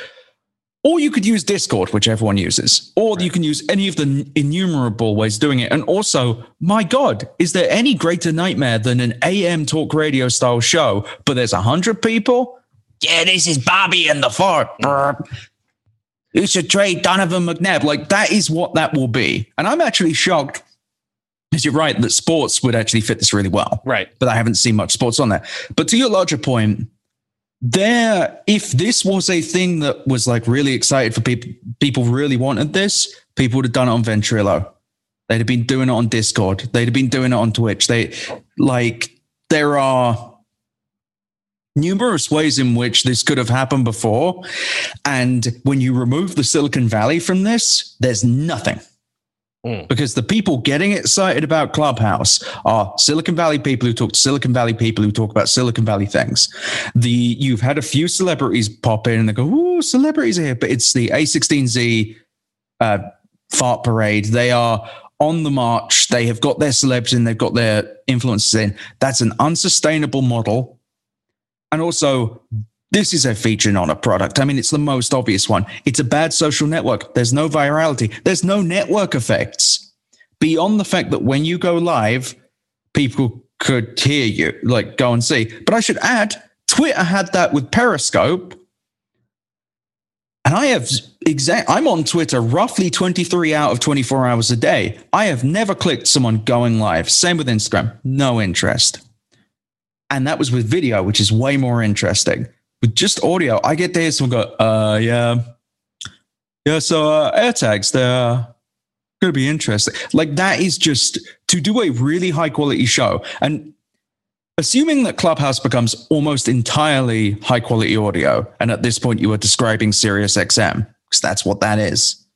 Or you could use Discord, which everyone uses, or you can use any of the innumerable ways doing it. And also, my God, is there any greater nightmare than an AM talk radio style show, but there's a hundred people? Yeah, this is Bobby in the fort. You should trade Donovan McNabb. Like that is what that will be. And I'm actually shocked because you're right that sports would actually fit this really well. Right. But I haven't seen much sports on there. But to your larger point, there, if this was a thing that was like really excited for people, people really wanted this, people would have done it on Ventrilo. They'd have been doing it on Discord. They'd have been doing it on Twitch. They like there are numerous ways in which this could have happened before. And when you remove the Silicon Valley from this, there's nothing. Mm. Because the people getting excited about Clubhouse are Silicon Valley people who talk to Silicon Valley people who talk about Silicon Valley things. The you've had a few celebrities pop in and they go, "Ooh, celebrities are here," but it's the A16Z uh, fart parade. They are on the march. They have got their celebs in. They've got their influences in. That's an unsustainable model. And also, this is a feature, not a product. I mean, it's the most obvious one. It's a bad social network. There's no virality, there's no network effects beyond the fact that when you go live, people could hear you, like go and see. But I should add, Twitter had that with Periscope. And I have exact I'm on Twitter roughly 23 out of 24 hours a day. I have never clicked someone going live. Same with Instagram. No interest. And that was with video, which is way more interesting. With just audio, I get to hear someone go, uh yeah. Yeah, so uh, AirTags, they're gonna be interesting. Like that is just to do a really high quality show. And assuming that Clubhouse becomes almost entirely high quality audio, and at this point you are describing Sirius XM, because that's what that is.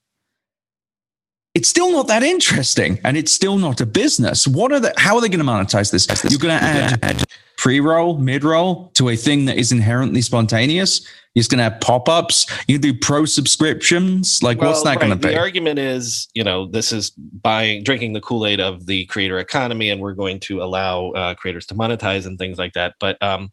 It's still not that interesting, and it's still not a business. What are the? How are they going to monetize this? You're going to add pre-roll, mid-roll to a thing that is inherently spontaneous. You're just going to have pop-ups. You do pro subscriptions. Like, what's Well, that going to be? The argument is, you know, this is buying, drinking the Kool Aid of the creator economy, and we're going to allow uh, creators to monetize and things like that. But um,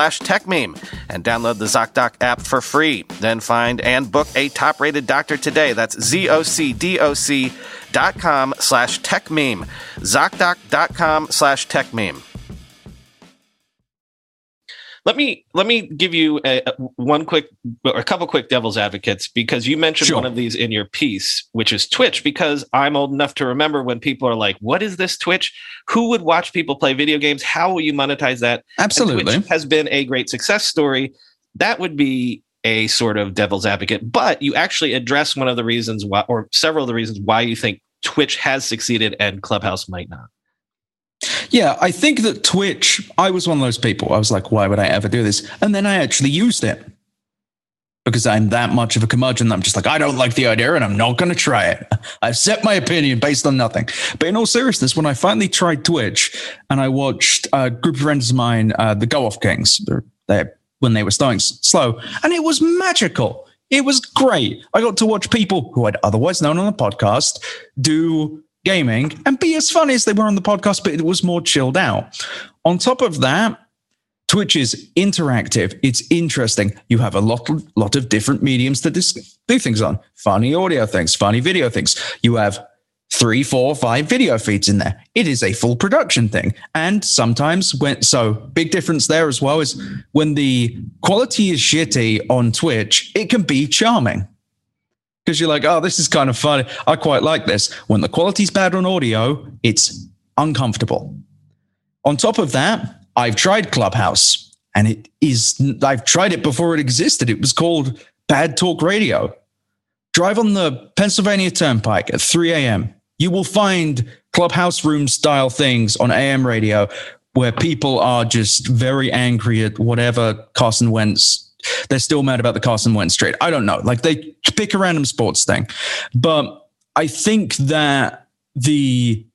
Techmeme and download the ZocDoc app for free. Then find and book a top rated doctor today. That's Z-O-C-D-O-C dot com slash Techmeme. ZocDoc.com slash Techmeme. Let me let me give you a, a- one quick or a couple quick devil's advocates because you mentioned Sure. one of these in your piece, which is Twitch. Because I'm old enough to remember when people are like, "What is this Twitch? Who would watch people play video games? How will you monetize that?" And Absolutely. Twitch has been a great success story. That would be a sort of devil's advocate, but you actually address one of the reasons why, or several of the reasons why you think Twitch has succeeded and Clubhouse might not. Yeah, I think that Twitch, I was one of those people. I was like, why would I ever do this? And then I actually used it because I'm that much of a curmudgeon. I'm just like, I don't like the idea and I'm not going to try it. I've set my opinion based on nothing. But in all seriousness, when I finally tried Twitch and I watched a group of friends of mine, uh, the Go Off Kings, they're, when they were starting slow, and it was magical. It was great. I got to watch people who I'd otherwise known on the podcast do gaming and be as funny as they were on the podcast, but it was more chilled out. On top of that, Twitch is interactive. It's interesting. You have a lot, lot of different mediums to dis- do things on. Funny audio things, funny video things. You have three, four, five video feeds in there. It is a full production thing. And sometimes when, so big difference there as well is when the quality is shitty on Twitch, it can be charming because you're like, oh, this is kind of funny. I quite like this. When the quality's bad on audio, it's uncomfortable. On top of that, I've tried Clubhouse. And it is, I've tried it before it existed. It was called Bad Talk Radio. Drive on the Pennsylvania Turnpike at 3 a.m. You will find clubhouse room style things on AM radio where people are just very angry at whatever Carson Wentz. They're still mad about the Carson Wentz trade. I don't know. Like they pick a random sports thing. But I think that the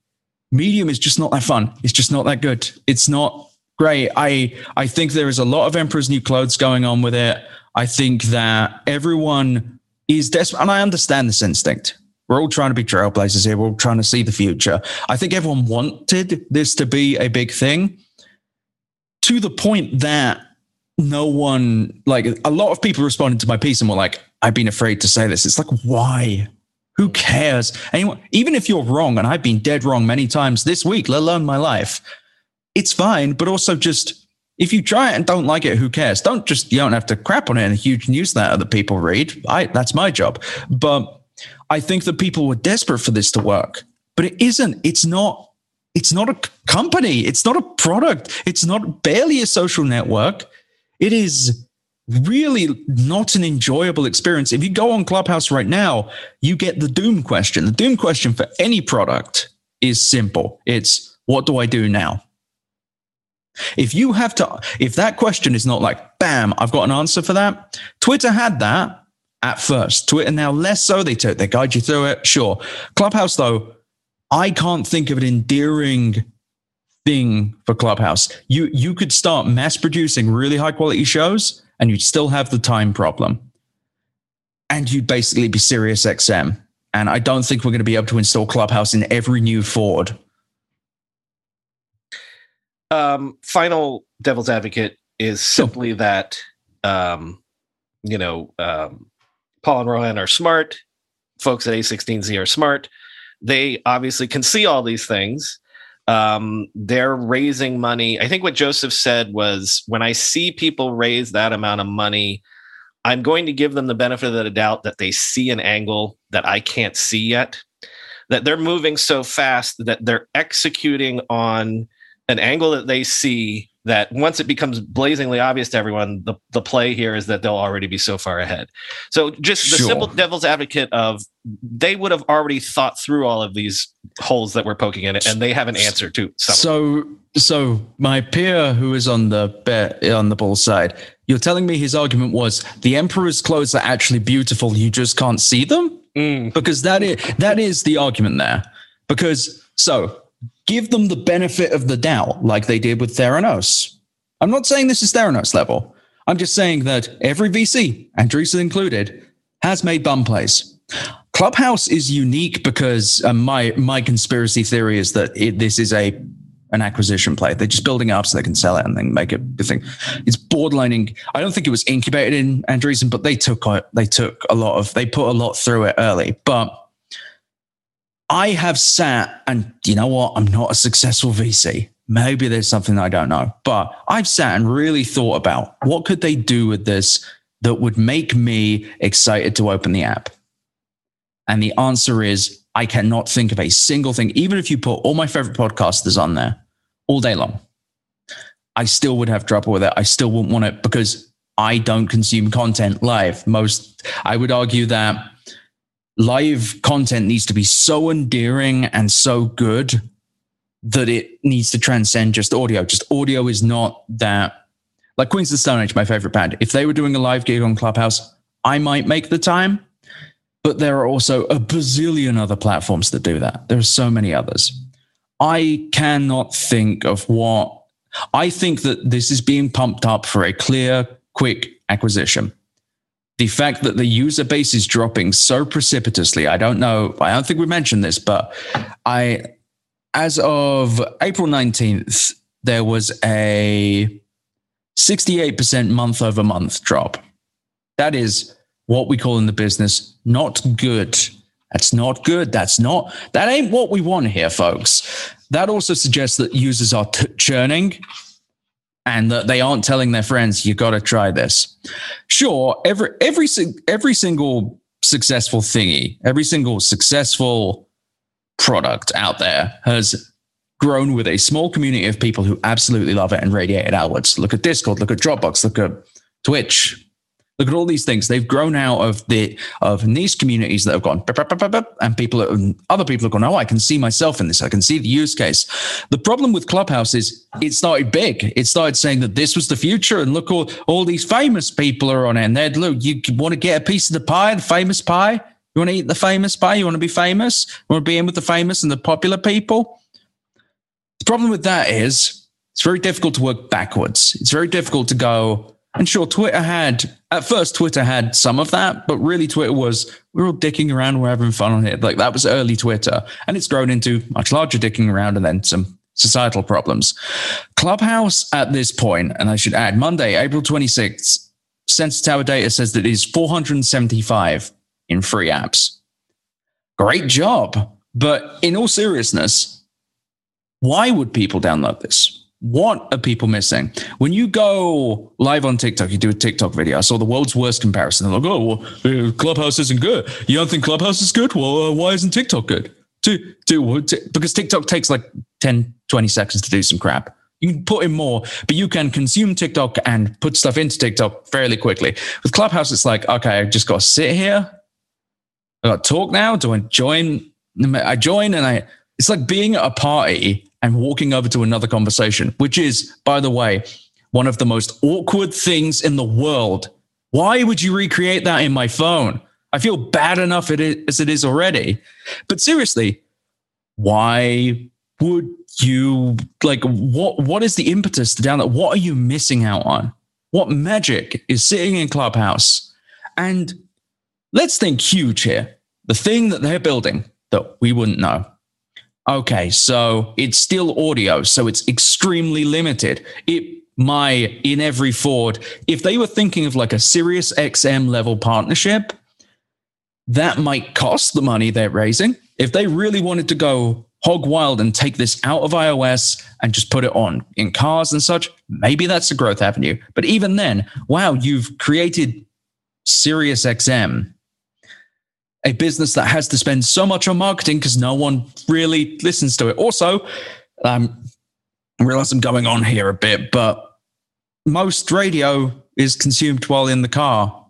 medium is just not that fun. It's just not that good. It's not great. I I think there is a lot of Emperor's New Clothes going on with it. I think that everyone is desperate, and I understand this instinct. We're all trying to be trailblazers here. We're all trying to see the future. I think everyone wanted this to be a big thing to the point that no one, like a lot of people responded to my piece and were like, I've been afraid to say this. It's like, why? Who cares? Anyone, even if you're wrong, and I've been dead wrong many times this week, let alone my life, it's fine. But also just if you try it and don't like it, who cares? Don't just you don't have to crap on it in a huge newsletter that people read. I that's my job. But I think that people were desperate for this to work, but it isn't. It's not. It's not a company. It's not a product. It's not barely a social network. It is really not an enjoyable experience. If you go on Clubhouse right now, you get the doom question. The doom question for any product is simple. It's what do I do now? If you have to, if that question is not like, bam, I've got an answer for that. Twitter had that at first. Twitter now less so. They t- they guide you through it. Sure. Clubhouse though, I can't think of an endearing thing for Clubhouse. You you could start mass producing really high quality shows, and you'd still have the time problem. And you'd basically be Sirius XM. And I don't think we're going to be able to install Clubhouse in every new Ford um, final devil's advocate is simply that um, you know um, Paul and Rohan are smart. Folks at A16Z are smart. They obviously can see all these things. Um, they're raising money. I think what Joseph said was when I see people raise that amount of money, I'm going to give them the benefit of the doubt that they see an angle that I can't see yet. That they're moving so fast that they're executing on an angle that they see that once it becomes blazingly obvious to everyone, the, the play here is that they'll already be so far ahead. So just the sure. simple devil's advocate of they would have already thought through all of these holes that we're poking in it and they have an answer to some. So so my peer who is on the bet on the bull side, you're telling me his argument was the emperor's clothes are actually beautiful, you just can't see them? Mm. Because that is that is the argument there. Because so give them the benefit of the doubt, like they did with Theranos. I'm not saying this is Theranos level. I'm just saying that every VC, Andreessen included, has made bum plays. Clubhouse is unique because uh, my my conspiracy theory is that it, this is a an acquisition play. They're just building up so they can sell it and then make it a thing. It's borderlining. I don't think it was incubated in Andreessen, but they took they took a lot of they put a lot through it early. But I have sat and you know what? I'm not a successful VC. Maybe there's something I don't know, but I've sat and really thought about what could they do with this that would make me excited to open the app. And the answer is I cannot think of a single thing, even if you put all my favorite podcasters on there all day long. I still would have trouble with it. I still wouldn't want it because I don't consume content live. Most, I would argue that live content needs to be so endearing and so good that it needs to transcend just audio. Just audio is not that. Like Queens of the Stone Age, my favorite band. If they were doing a live gig on Clubhouse, I might make the time. But there are also a bazillion other platforms that do that. There are so many others. I cannot think of what I think that this is being pumped up for a clear, quick acquisition the fact that the user base is dropping so precipitously. I don't know. I don't think we mentioned this, but I, as of April 19th, there was a 68% month over month drop. That is what we call in the business not good. That's not good. That's not, that ain't what we want here, folks. That also suggests that users are t- churning and that they aren't telling their friends you got to try this sure every every every single successful thingy every single successful product out there has grown with a small community of people who absolutely love it and radiate it outwards. Look at Discord, look at Dropbox, look at Twitch, Look at all these things. They've grown out of the of niche communities that have gone, and people, other people have gone. Oh, I can see myself in this. I can see the use case. The problem with Clubhouse is it started big. It started saying that this was the future, and look, all all these famous people are on it. And they'd look, you want to get a piece of the pie, the famous pie. You want to eat the famous pie. You want to be famous. You want to be in with the famous and the popular people. The problem with that is it's very difficult to work backwards. It's very difficult to go and sure, Twitter had, at first, Twitter had some of that, but really, Twitter was, we're all dicking around, we're having fun on it. Like that was early Twitter. And it's grown into much larger dicking around and then some societal problems. Clubhouse at this point, and I should add, Monday, April 26th, Sensor Tower data says that it is 475 in free apps. Great job. But in all seriousness, why would people download this? What are people missing? When you go live on TikTok, you do a TikTok video. I saw the world's worst comparison. They're like, oh, well, Clubhouse isn't good. You don't think Clubhouse is good? Well, uh, why isn't TikTok good? To, to, because TikTok takes like 10, 20 seconds to do some crap. You can put in more, but you can consume TikTok and put stuff into TikTok fairly quickly. With Clubhouse, it's like, okay, I just got to sit here. I got to talk now. Do I join? I join and I, it's like being at a party and walking over to another conversation, which is, by the way, one of the most awkward things in the world. Why would you recreate that in my phone? I feel bad enough as it is already. But seriously, why would you like what what is the impetus to download? What are you missing out on? What magic is sitting in Clubhouse? And let's think huge here. The thing that they're building that we wouldn't know. Okay, so it's still audio, so it's extremely limited. It my in every Ford, if they were thinking of like a Sirius XM level partnership, that might cost the money they're raising. If they really wanted to go hog wild and take this out of iOS and just put it on in cars and such, maybe that's a growth avenue. But even then, wow, you've created Sirius XM a business that has to spend so much on marketing because no one really listens to it. Also, um, I realize I'm going on here a bit, but most radio is consumed while in the car.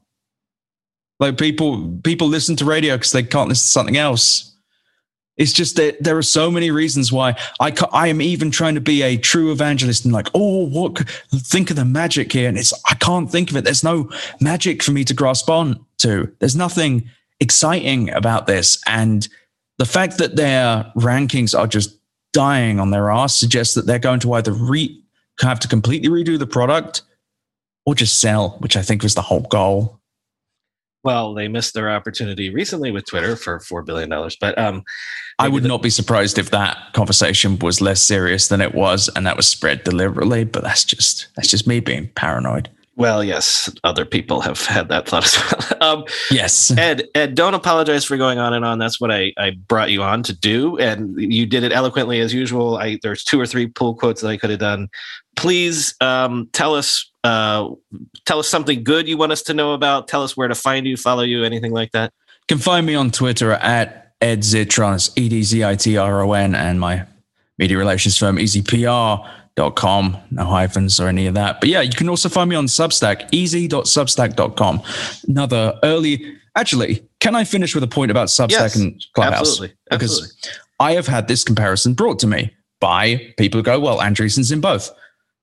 Like people, people listen to radio because they can't listen to something else. It's just that there are so many reasons why I I am even trying to be a true evangelist and like, oh, what? Think of the magic here, and it's I can't think of it. There's no magic for me to grasp on to. There's nothing exciting about this. And the fact that their rankings are just dying on their ass suggests that they're going to either re- have to completely redo the product or just sell, which I think was the whole goal. Well, they missed their opportunity recently with Twitter for four billion dollars, but um, I would the- not be surprised if that conversation was less serious than it was, and that was spread deliberately. But that's just that's just me being paranoid. Well, yes, other people have had that thought as well. Um, yes, Ed, Ed, don't apologize for going on and on. That's what I, I brought you on to do, and you did it eloquently as usual. I there's two or three pull quotes that I could have done. Please um, tell us uh, tell us something good you want us to know about. Tell us where to find you, follow you, anything like that. You can find me on Twitter at Ed Zitron. E D Z I T R O N, and my media relations firm EZPR com, no hyphens or any of that. But yeah, you can also find me on Substack, ez.substack.com. Another early, actually, can I finish with a point about Substack yes, and Clubhouse? Absolutely. absolutely. Because I have had this comparison brought to me by people who go, well, Andreessen's in both.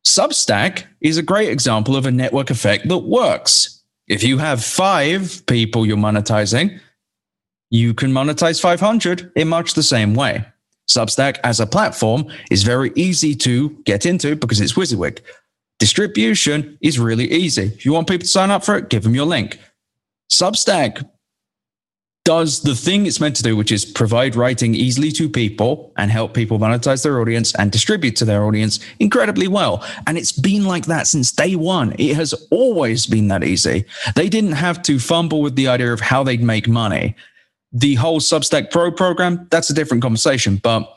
Substack is a great example of a network effect that works. If you have five people you're monetizing, you can monetize 500 in much the same way. Substack as a platform is very easy to get into because it's WYSIWYG. Distribution is really easy. If you want people to sign up for it, give them your link. Substack does the thing it's meant to do, which is provide writing easily to people and help people monetize their audience and distribute to their audience incredibly well. And it's been like that since day one. It has always been that easy. They didn't have to fumble with the idea of how they'd make money the whole Substack Pro program, that's a different conversation. But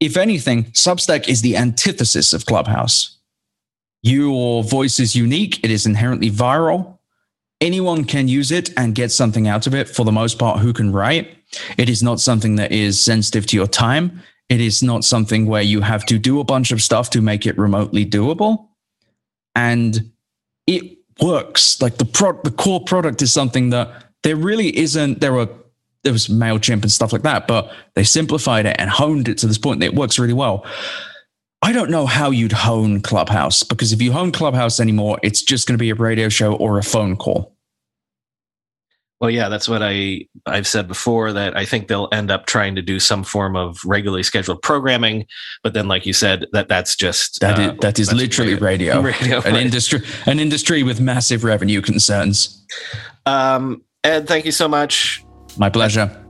if anything, Substack is the antithesis of Clubhouse. Your voice is unique, it is inherently viral. Anyone can use it and get something out of it for the most part who can write. It is not something that is sensitive to your time. it is not something where you have to do a bunch of stuff to make it remotely doable. And it works. Like the pro- the core product is something that there really isn't. There are there was Mailchimp and stuff like that, but they simplified it and honed it to this point that it works really well. I don't know how you'd hone Clubhouse because if you hone Clubhouse anymore, it's just going to be a radio show or a phone call. Well, yeah, that's what I I've said before that I think they'll end up trying to do some form of regularly scheduled programming, but then, like you said, that that's just That uh, that is literally radio, radio, an right. industry, an industry with massive revenue concerns. Um, Ed, thank you so much. My pleasure.